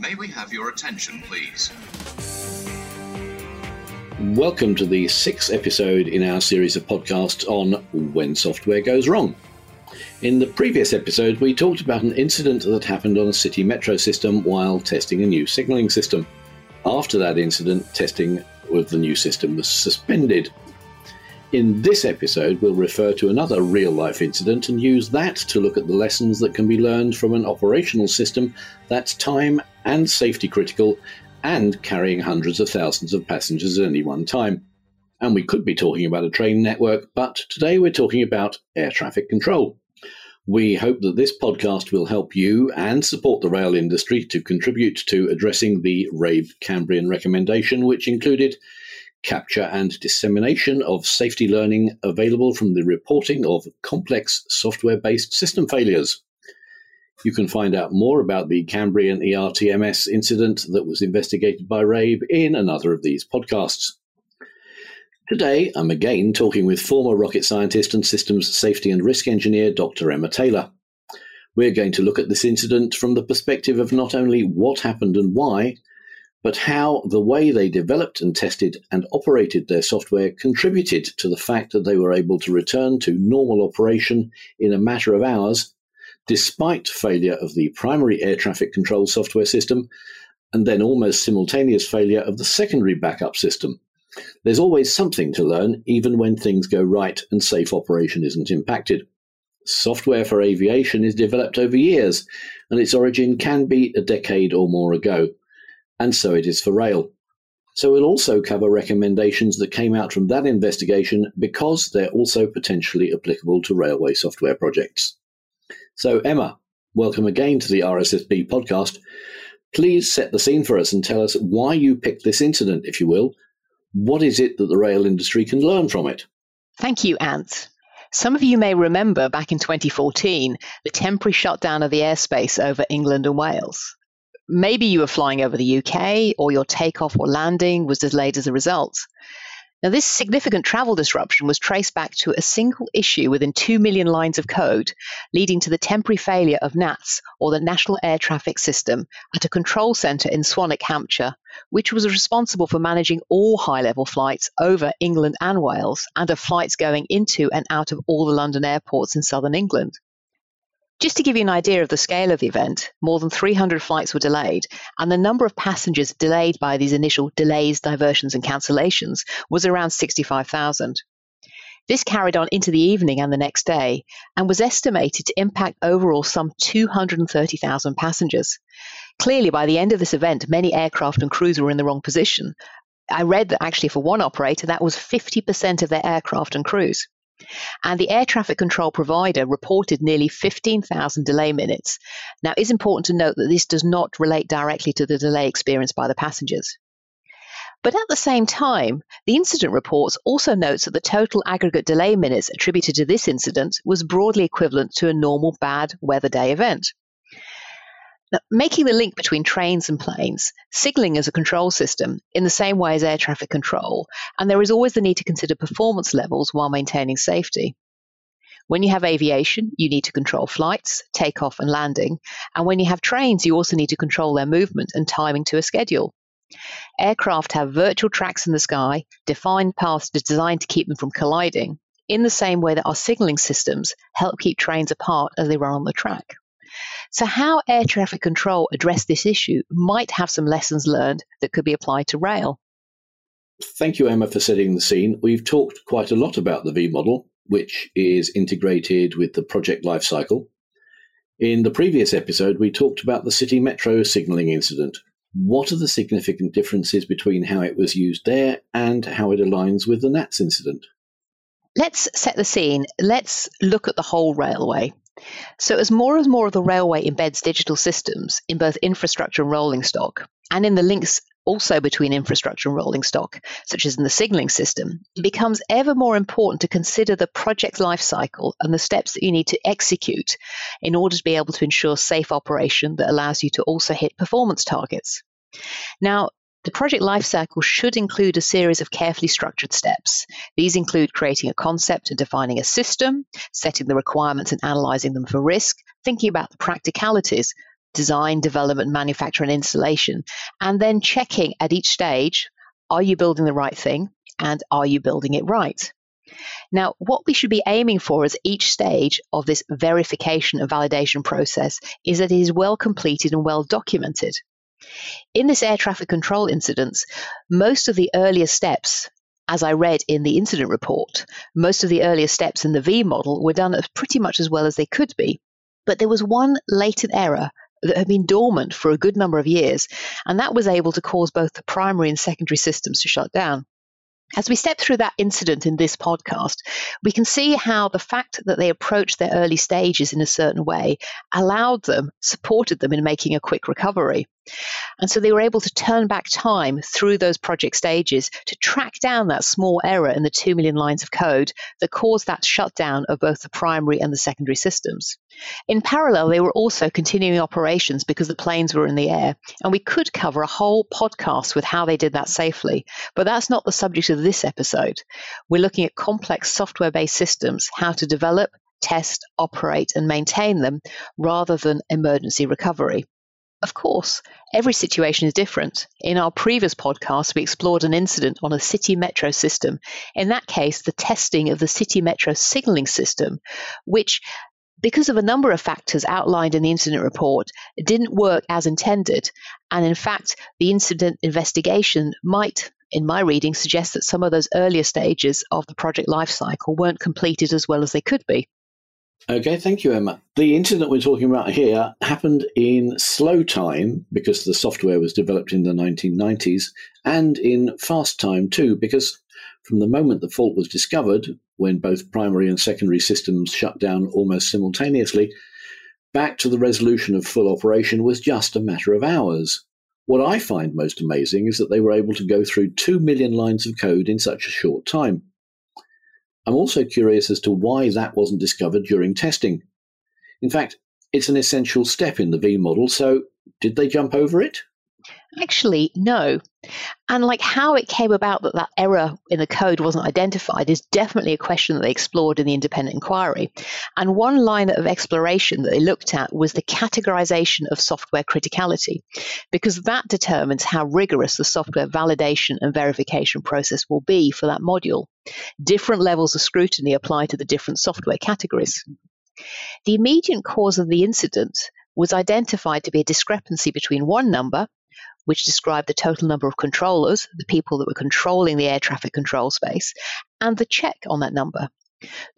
May we have your attention, please? Welcome to the sixth episode in our series of podcasts on when software goes wrong. In the previous episode, we talked about an incident that happened on a city metro system while testing a new signalling system. After that incident, testing of the new system was suspended. In this episode, we'll refer to another real life incident and use that to look at the lessons that can be learned from an operational system that's time and safety critical and carrying hundreds of thousands of passengers at any one time. And we could be talking about a train network, but today we're talking about air traffic control. We hope that this podcast will help you and support the rail industry to contribute to addressing the RAIB Cambrian recommendation, which included capture and dissemination of safety learning available from the reporting of complex software based system failures. You can find out more about the Cambrian ERTMS incident that was investigated by RAIB in another of these podcasts. Today, I'm again talking with former rocket scientist and systems safety and risk engineer Dr. Emma Taylor. We're going to look at this incident from the perspective of not only what happened and why, but how the way they developed and tested and operated their software contributed to the fact that they were able to return to normal operation in a matter of hours, despite failure of the primary air traffic control software system and then almost simultaneous failure of the secondary backup system. There's always something to learn, even when things go right and safe operation isn't impacted. Software for aviation is developed over years, and its origin can be a decade or more ago. And so it is for rail. So we'll also cover recommendations that came out from that investigation because they're also potentially applicable to railway software projects. So, Emma, welcome again to the RSSB podcast. Please set the scene for us and tell us why you picked this incident, if you will, what is it that the rail industry can learn from it? Thank you, Ant. Some of you may remember back in 2014 the temporary shutdown of the airspace over England and Wales. Maybe you were flying over the UK or your takeoff or landing was delayed as a result. Now, this significant travel disruption was traced back to a single issue within 2 million lines of code, leading to the temporary failure of NATS, or the National Air Traffic System, at a control centre in Swanwick, Hampshire, which was responsible for managing all high level flights over England and Wales and of flights going into and out of all the London airports in southern England. Just to give you an idea of the scale of the event, more than 300 flights were delayed, and the number of passengers delayed by these initial delays, diversions, and cancellations was around 65,000. This carried on into the evening and the next day and was estimated to impact overall some 230,000 passengers. Clearly, by the end of this event, many aircraft and crews were in the wrong position. I read that actually for one operator, that was 50% of their aircraft and crews. And the air traffic control provider reported nearly 15,000 delay minutes. Now, it's important to note that this does not relate directly to the delay experienced by the passengers. But at the same time, the incident reports also notes that the total aggregate delay minutes attributed to this incident was broadly equivalent to a normal bad weather day event. Making the link between trains and planes, signalling is a control system in the same way as air traffic control, and there is always the need to consider performance levels while maintaining safety. When you have aviation, you need to control flights, takeoff, and landing. And when you have trains, you also need to control their movement and timing to a schedule. Aircraft have virtual tracks in the sky, defined paths designed to keep them from colliding, in the same way that our signaling systems help keep trains apart as they run on the track. So, how air traffic control addressed this issue might have some lessons learned that could be applied to rail. Thank you, Emma, for setting the scene. We've talked quite a lot about the V model, which is integrated with the project lifecycle. In the previous episode, we talked about the City Metro signalling incident. What are the significant differences between how it was used there and how it aligns with the NATS incident? Let's set the scene. Let's look at the whole railway. So, as more and more of the railway embeds digital systems in both infrastructure and rolling stock, and in the links also between infrastructure and rolling stock, such as in the signalling system, it becomes ever more important to consider the project life cycle and the steps that you need to execute in order to be able to ensure safe operation that allows you to also hit performance targets. Now, the project lifecycle should include a series of carefully structured steps. These include creating a concept and defining a system, setting the requirements and analyzing them for risk, thinking about the practicalities, design, development, manufacture, and installation, and then checking at each stage are you building the right thing and are you building it right? Now, what we should be aiming for as each stage of this verification and validation process is that it is well completed and well documented. In this air traffic control incident, most of the earlier steps, as I read in the incident report, most of the earlier steps in the V model were done pretty much as well as they could be. But there was one latent error that had been dormant for a good number of years, and that was able to cause both the primary and secondary systems to shut down. As we step through that incident in this podcast, we can see how the fact that they approached their early stages in a certain way allowed them, supported them in making a quick recovery. And so they were able to turn back time through those project stages to track down that small error in the 2 million lines of code that caused that shutdown of both the primary and the secondary systems. In parallel, they were also continuing operations because the planes were in the air, and we could cover a whole podcast with how they did that safely, but that's not the subject of this episode. We're looking at complex software based systems, how to develop, test, operate, and maintain them rather than emergency recovery. Of course, every situation is different. In our previous podcast, we explored an incident on a city metro system. In that case, the testing of the city metro signaling system, which because of a number of factors outlined in the incident report, didn't work as intended. And in fact, the incident investigation might, in my reading, suggest that some of those earlier stages of the project lifecycle weren't completed as well as they could be. Okay, thank you, Emma. The incident we're talking about here happened in slow time because the software was developed in the 1990s, and in fast time too, because from the moment the fault was discovered, when both primary and secondary systems shut down almost simultaneously, back to the resolution of full operation was just a matter of hours. What I find most amazing is that they were able to go through 2 million lines of code in such a short time. I'm also curious as to why that wasn't discovered during testing. In fact, it's an essential step in the V model, so did they jump over it? Actually, no. And like how it came about that that error in the code wasn't identified is definitely a question that they explored in the independent inquiry. And one line of exploration that they looked at was the categorization of software criticality, because that determines how rigorous the software validation and verification process will be for that module. Different levels of scrutiny apply to the different software categories. The immediate cause of the incident was identified to be a discrepancy between one number, which described the total number of controllers, the people that were controlling the air traffic control space, and the check on that number.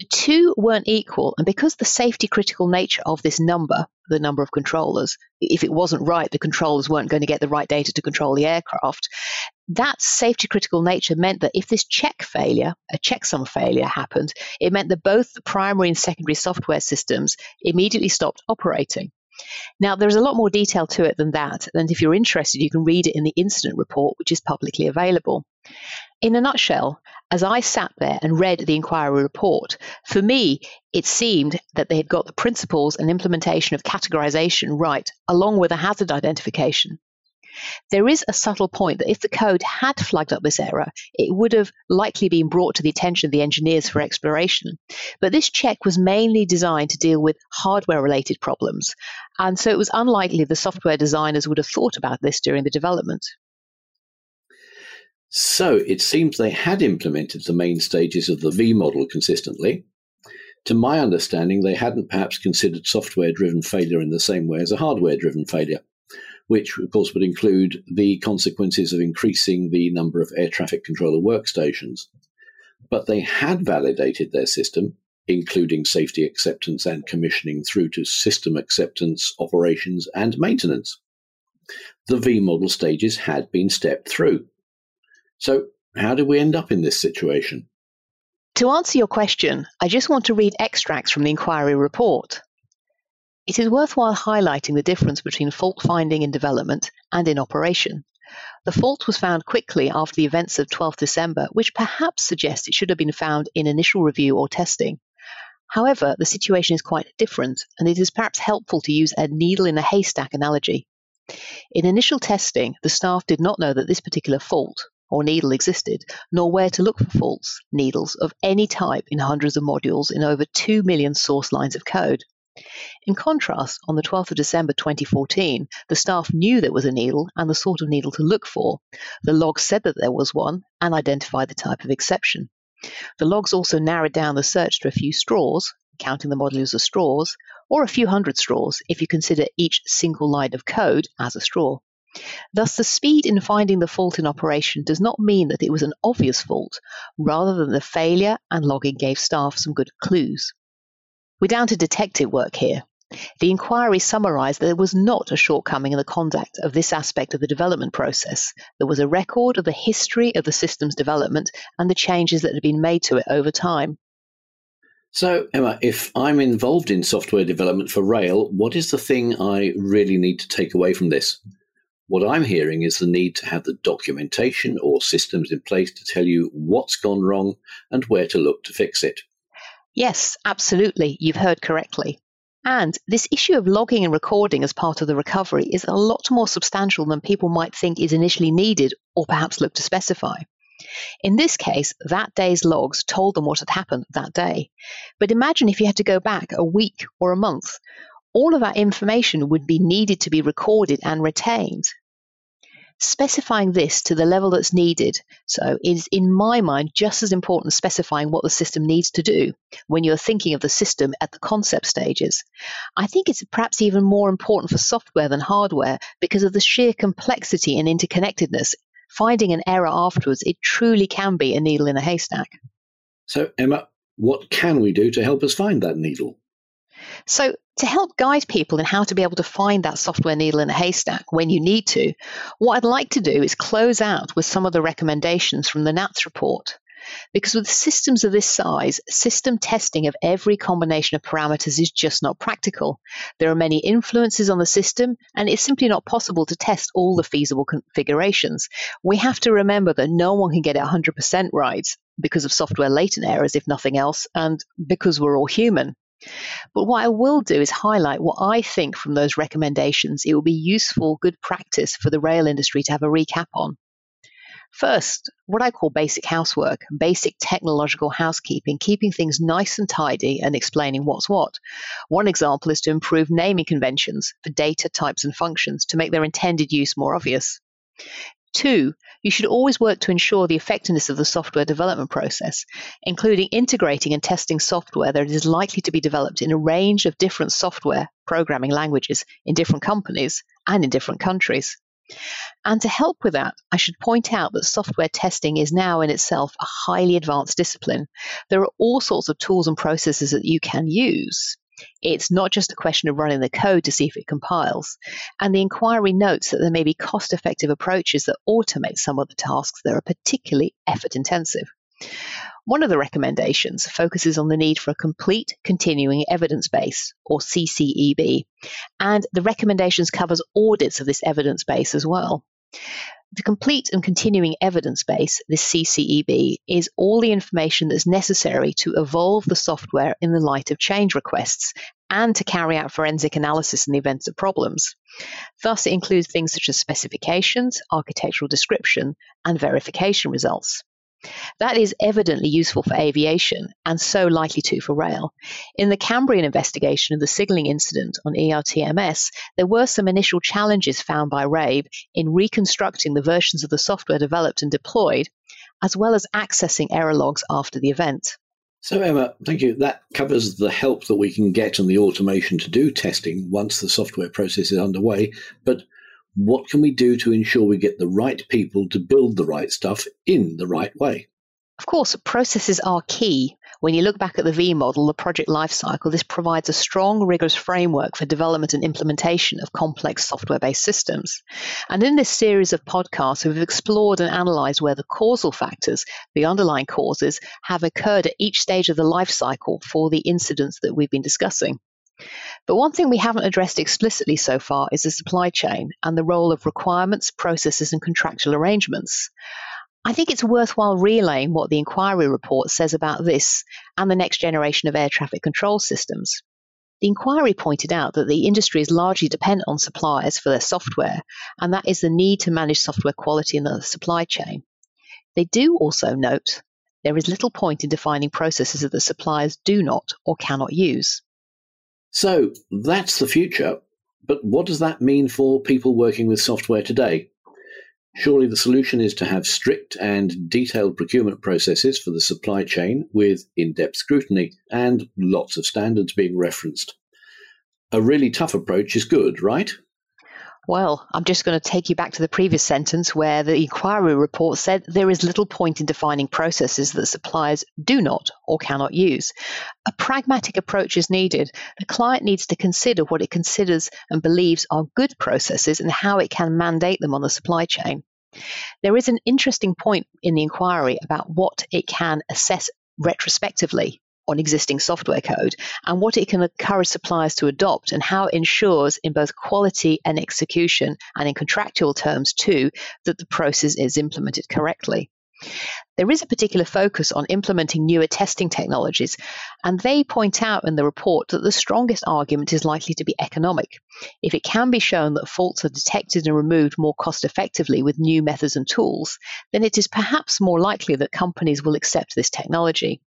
The two weren't equal, and because the safety critical nature of this number, the number of controllers, if it wasn't right, the controllers weren't going to get the right data to control the aircraft. That safety critical nature meant that if this check failure, a checksum failure happened, it meant that both the primary and secondary software systems immediately stopped operating. Now, there's a lot more detail to it than that, and if you're interested, you can read it in the incident report, which is publicly available. In a nutshell, as I sat there and read the inquiry report, for me, it seemed that they had got the principles and implementation of categorization right, along with a hazard identification. There is a subtle point that if the code had flagged up this error, it would have likely been brought to the attention of the engineers for exploration. But this check was mainly designed to deal with hardware related problems, and so it was unlikely the software designers would have thought about this during the development. So it seems they had implemented the main stages of the V model consistently. To my understanding, they hadn't perhaps considered software driven failure in the same way as a hardware driven failure which of course would include the consequences of increasing the number of air traffic controller workstations. But they had validated their system, including safety acceptance and commissioning through to system acceptance, operations, and maintenance. The V model stages had been stepped through. So, how did we end up in this situation? To answer your question, I just want to read extracts from the inquiry report. It is worthwhile highlighting the difference between fault finding in development and in operation. The fault was found quickly after the events of 12 December, which perhaps suggests it should have been found in initial review or testing. However, the situation is quite different, and it is perhaps helpful to use a needle in a haystack analogy. In initial testing, the staff did not know that this particular fault or needle existed, nor where to look for faults, needles of any type in hundreds of modules in over 2 million source lines of code. In contrast, on the 12th of December 2014, the staff knew there was a needle and the sort of needle to look for. The logs said that there was one and identified the type of exception. The logs also narrowed down the search to a few straws, counting the modules of straws, or a few hundred straws if you consider each single line of code as a straw. Thus, the speed in finding the fault in operation does not mean that it was an obvious fault, rather than the failure and logging gave staff some good clues. We're down to detective work here. The inquiry summarised that there was not a shortcoming in the conduct of this aspect of the development process. There was a record of the history of the system's development and the changes that had been made to it over time. So, Emma, if I'm involved in software development for rail, what is the thing I really need to take away from this? What I'm hearing is the need to have the documentation or systems in place to tell you what's gone wrong and where to look to fix it. Yes, absolutely. You've heard correctly. And this issue of logging and recording as part of the recovery is a lot more substantial than people might think is initially needed or perhaps look to specify. In this case, that day's logs told them what had happened that day. But imagine if you had to go back a week or a month. All of that information would be needed to be recorded and retained. Specifying this to the level that's needed, so is in my mind just as important as specifying what the system needs to do when you're thinking of the system at the concept stages. I think it's perhaps even more important for software than hardware because of the sheer complexity and interconnectedness finding an error afterwards, it truly can be a needle in a haystack. So, Emma, what can we do to help us find that needle? So, to help guide people in how to be able to find that software needle in a haystack when you need to, what I'd like to do is close out with some of the recommendations from the NATS report. Because with systems of this size, system testing of every combination of parameters is just not practical. There are many influences on the system, and it's simply not possible to test all the feasible configurations. We have to remember that no one can get it 100% right because of software latent errors, if nothing else, and because we're all human. But what I will do is highlight what I think from those recommendations it will be useful, good practice for the rail industry to have a recap on. First, what I call basic housework, basic technological housekeeping, keeping things nice and tidy and explaining what's what. One example is to improve naming conventions for data types and functions to make their intended use more obvious. Two, you should always work to ensure the effectiveness of the software development process, including integrating and testing software that is likely to be developed in a range of different software programming languages in different companies and in different countries. And to help with that, I should point out that software testing is now in itself a highly advanced discipline. There are all sorts of tools and processes that you can use. It's not just a question of running the code to see if it compiles. And the inquiry notes that there may be cost effective approaches that automate some of the tasks that are particularly effort intensive. One of the recommendations focuses on the need for a complete continuing evidence base, or CCEB, and the recommendations covers audits of this evidence base as well. The complete and continuing evidence base, this CCEB, is all the information that's necessary to evolve the software in the light of change requests and to carry out forensic analysis in the event of problems. Thus, it includes things such as specifications, architectural description, and verification results. That is evidently useful for aviation and so likely to for rail. In the Cambrian investigation of the signalling incident on ERTMS, there were some initial challenges found by RAIB in reconstructing the versions of the software developed and deployed, as well as accessing error logs after the event. So, Emma, thank you. That covers the help that we can get and the automation to do testing once the software process is underway. But what can we do to ensure we get the right people to build the right stuff in the right way? Of course, processes are key. When you look back at the V model, the project lifecycle, this provides a strong, rigorous framework for development and implementation of complex software based systems. And in this series of podcasts, we've explored and analyzed where the causal factors, the underlying causes, have occurred at each stage of the lifecycle for the incidents that we've been discussing. But one thing we haven't addressed explicitly so far is the supply chain and the role of requirements, processes, and contractual arrangements. I think it's worthwhile relaying what the inquiry report says about this and the next generation of air traffic control systems. The inquiry pointed out that the industry is largely dependent on suppliers for their software, and that is the need to manage software quality in the supply chain. They do also note there is little point in defining processes that the suppliers do not or cannot use. So that's the future, but what does that mean for people working with software today? Surely the solution is to have strict and detailed procurement processes for the supply chain with in depth scrutiny and lots of standards being referenced. A really tough approach is good, right? Well, I'm just going to take you back to the previous sentence where the inquiry report said there is little point in defining processes that suppliers do not or cannot use. A pragmatic approach is needed. The client needs to consider what it considers and believes are good processes and how it can mandate them on the supply chain. There is an interesting point in the inquiry about what it can assess retrospectively on existing software code and what it can encourage suppliers to adopt and how it ensures in both quality and execution and in contractual terms too that the process is implemented correctly. There is a particular focus on implementing newer testing technologies, and they point out in the report that the strongest argument is likely to be economic. If it can be shown that faults are detected and removed more cost effectively with new methods and tools, then it is perhaps more likely that companies will accept this technology.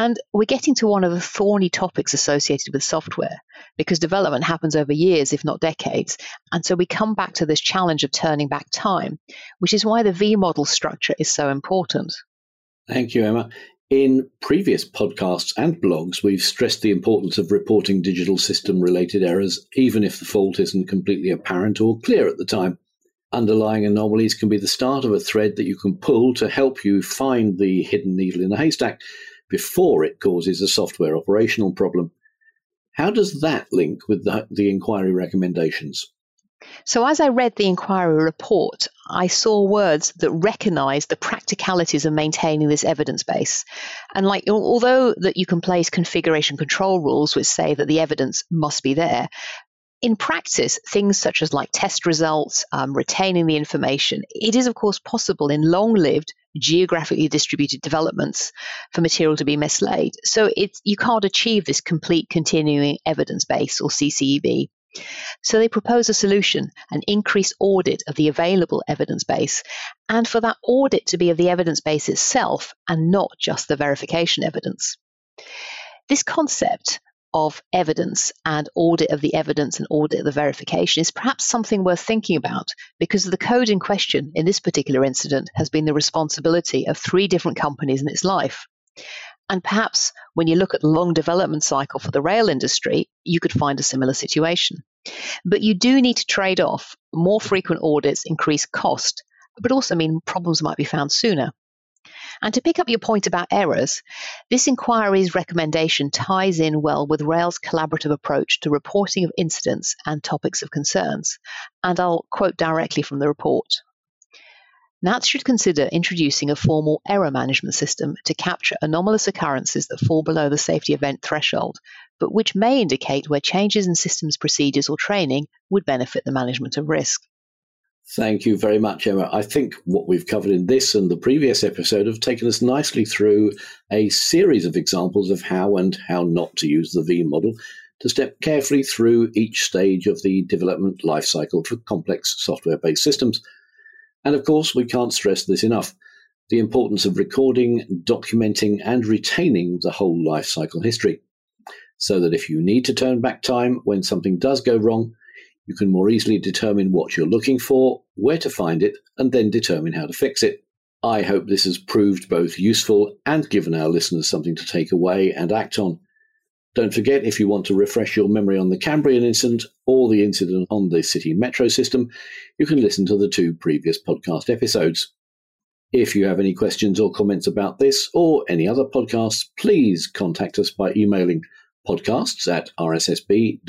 And we're getting to one of the thorny topics associated with software because development happens over years, if not decades. And so we come back to this challenge of turning back time, which is why the V model structure is so important. Thank you, Emma. In previous podcasts and blogs, we've stressed the importance of reporting digital system related errors, even if the fault isn't completely apparent or clear at the time. Underlying anomalies can be the start of a thread that you can pull to help you find the hidden needle in a haystack before it causes a software operational problem. How does that link with the, the inquiry recommendations? So, as I read the inquiry report, I saw words that recognise the practicalities of maintaining this evidence base. And like, although that you can place configuration control rules which say that the evidence must be there, in practice, things such as like test results, um, retaining the information, it is of course possible in long-lived, geographically distributed developments for material to be mislaid. So it's you can't achieve this complete continuing evidence base or CCEB. So they propose a solution, an increased audit of the available evidence base, and for that audit to be of the evidence base itself and not just the verification evidence. This concept of evidence and audit of the evidence and audit of the verification is perhaps something worth thinking about because the code in question in this particular incident has been the responsibility of three different companies in its life. And perhaps when you look at the long development cycle for the rail industry, you could find a similar situation. But you do need to trade off. More frequent audits increase cost, but also mean problems might be found sooner. And to pick up your point about errors, this inquiry's recommendation ties in well with Rail's collaborative approach to reporting of incidents and topics of concerns. And I'll quote directly from the report. NATS should consider introducing a formal error management system to capture anomalous occurrences that fall below the safety event threshold, but which may indicate where changes in systems procedures or training would benefit the management of risk. Thank you very much, Emma. I think what we've covered in this and the previous episode have taken us nicely through a series of examples of how and how not to use the V model to step carefully through each stage of the development lifecycle for complex software based systems. And of course, we can't stress this enough the importance of recording, documenting, and retaining the whole lifecycle history. So that if you need to turn back time when something does go wrong, you can more easily determine what you're looking for, where to find it, and then determine how to fix it. I hope this has proved both useful and given our listeners something to take away and act on. Don't forget, if you want to refresh your memory on the Cambrian incident or the incident on the City Metro system, you can listen to the two previous podcast episodes. If you have any questions or comments about this or any other podcasts, please contact us by emailing podcasts at rssb.co.uk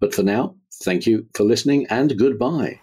but for now, thank you for listening and goodbye.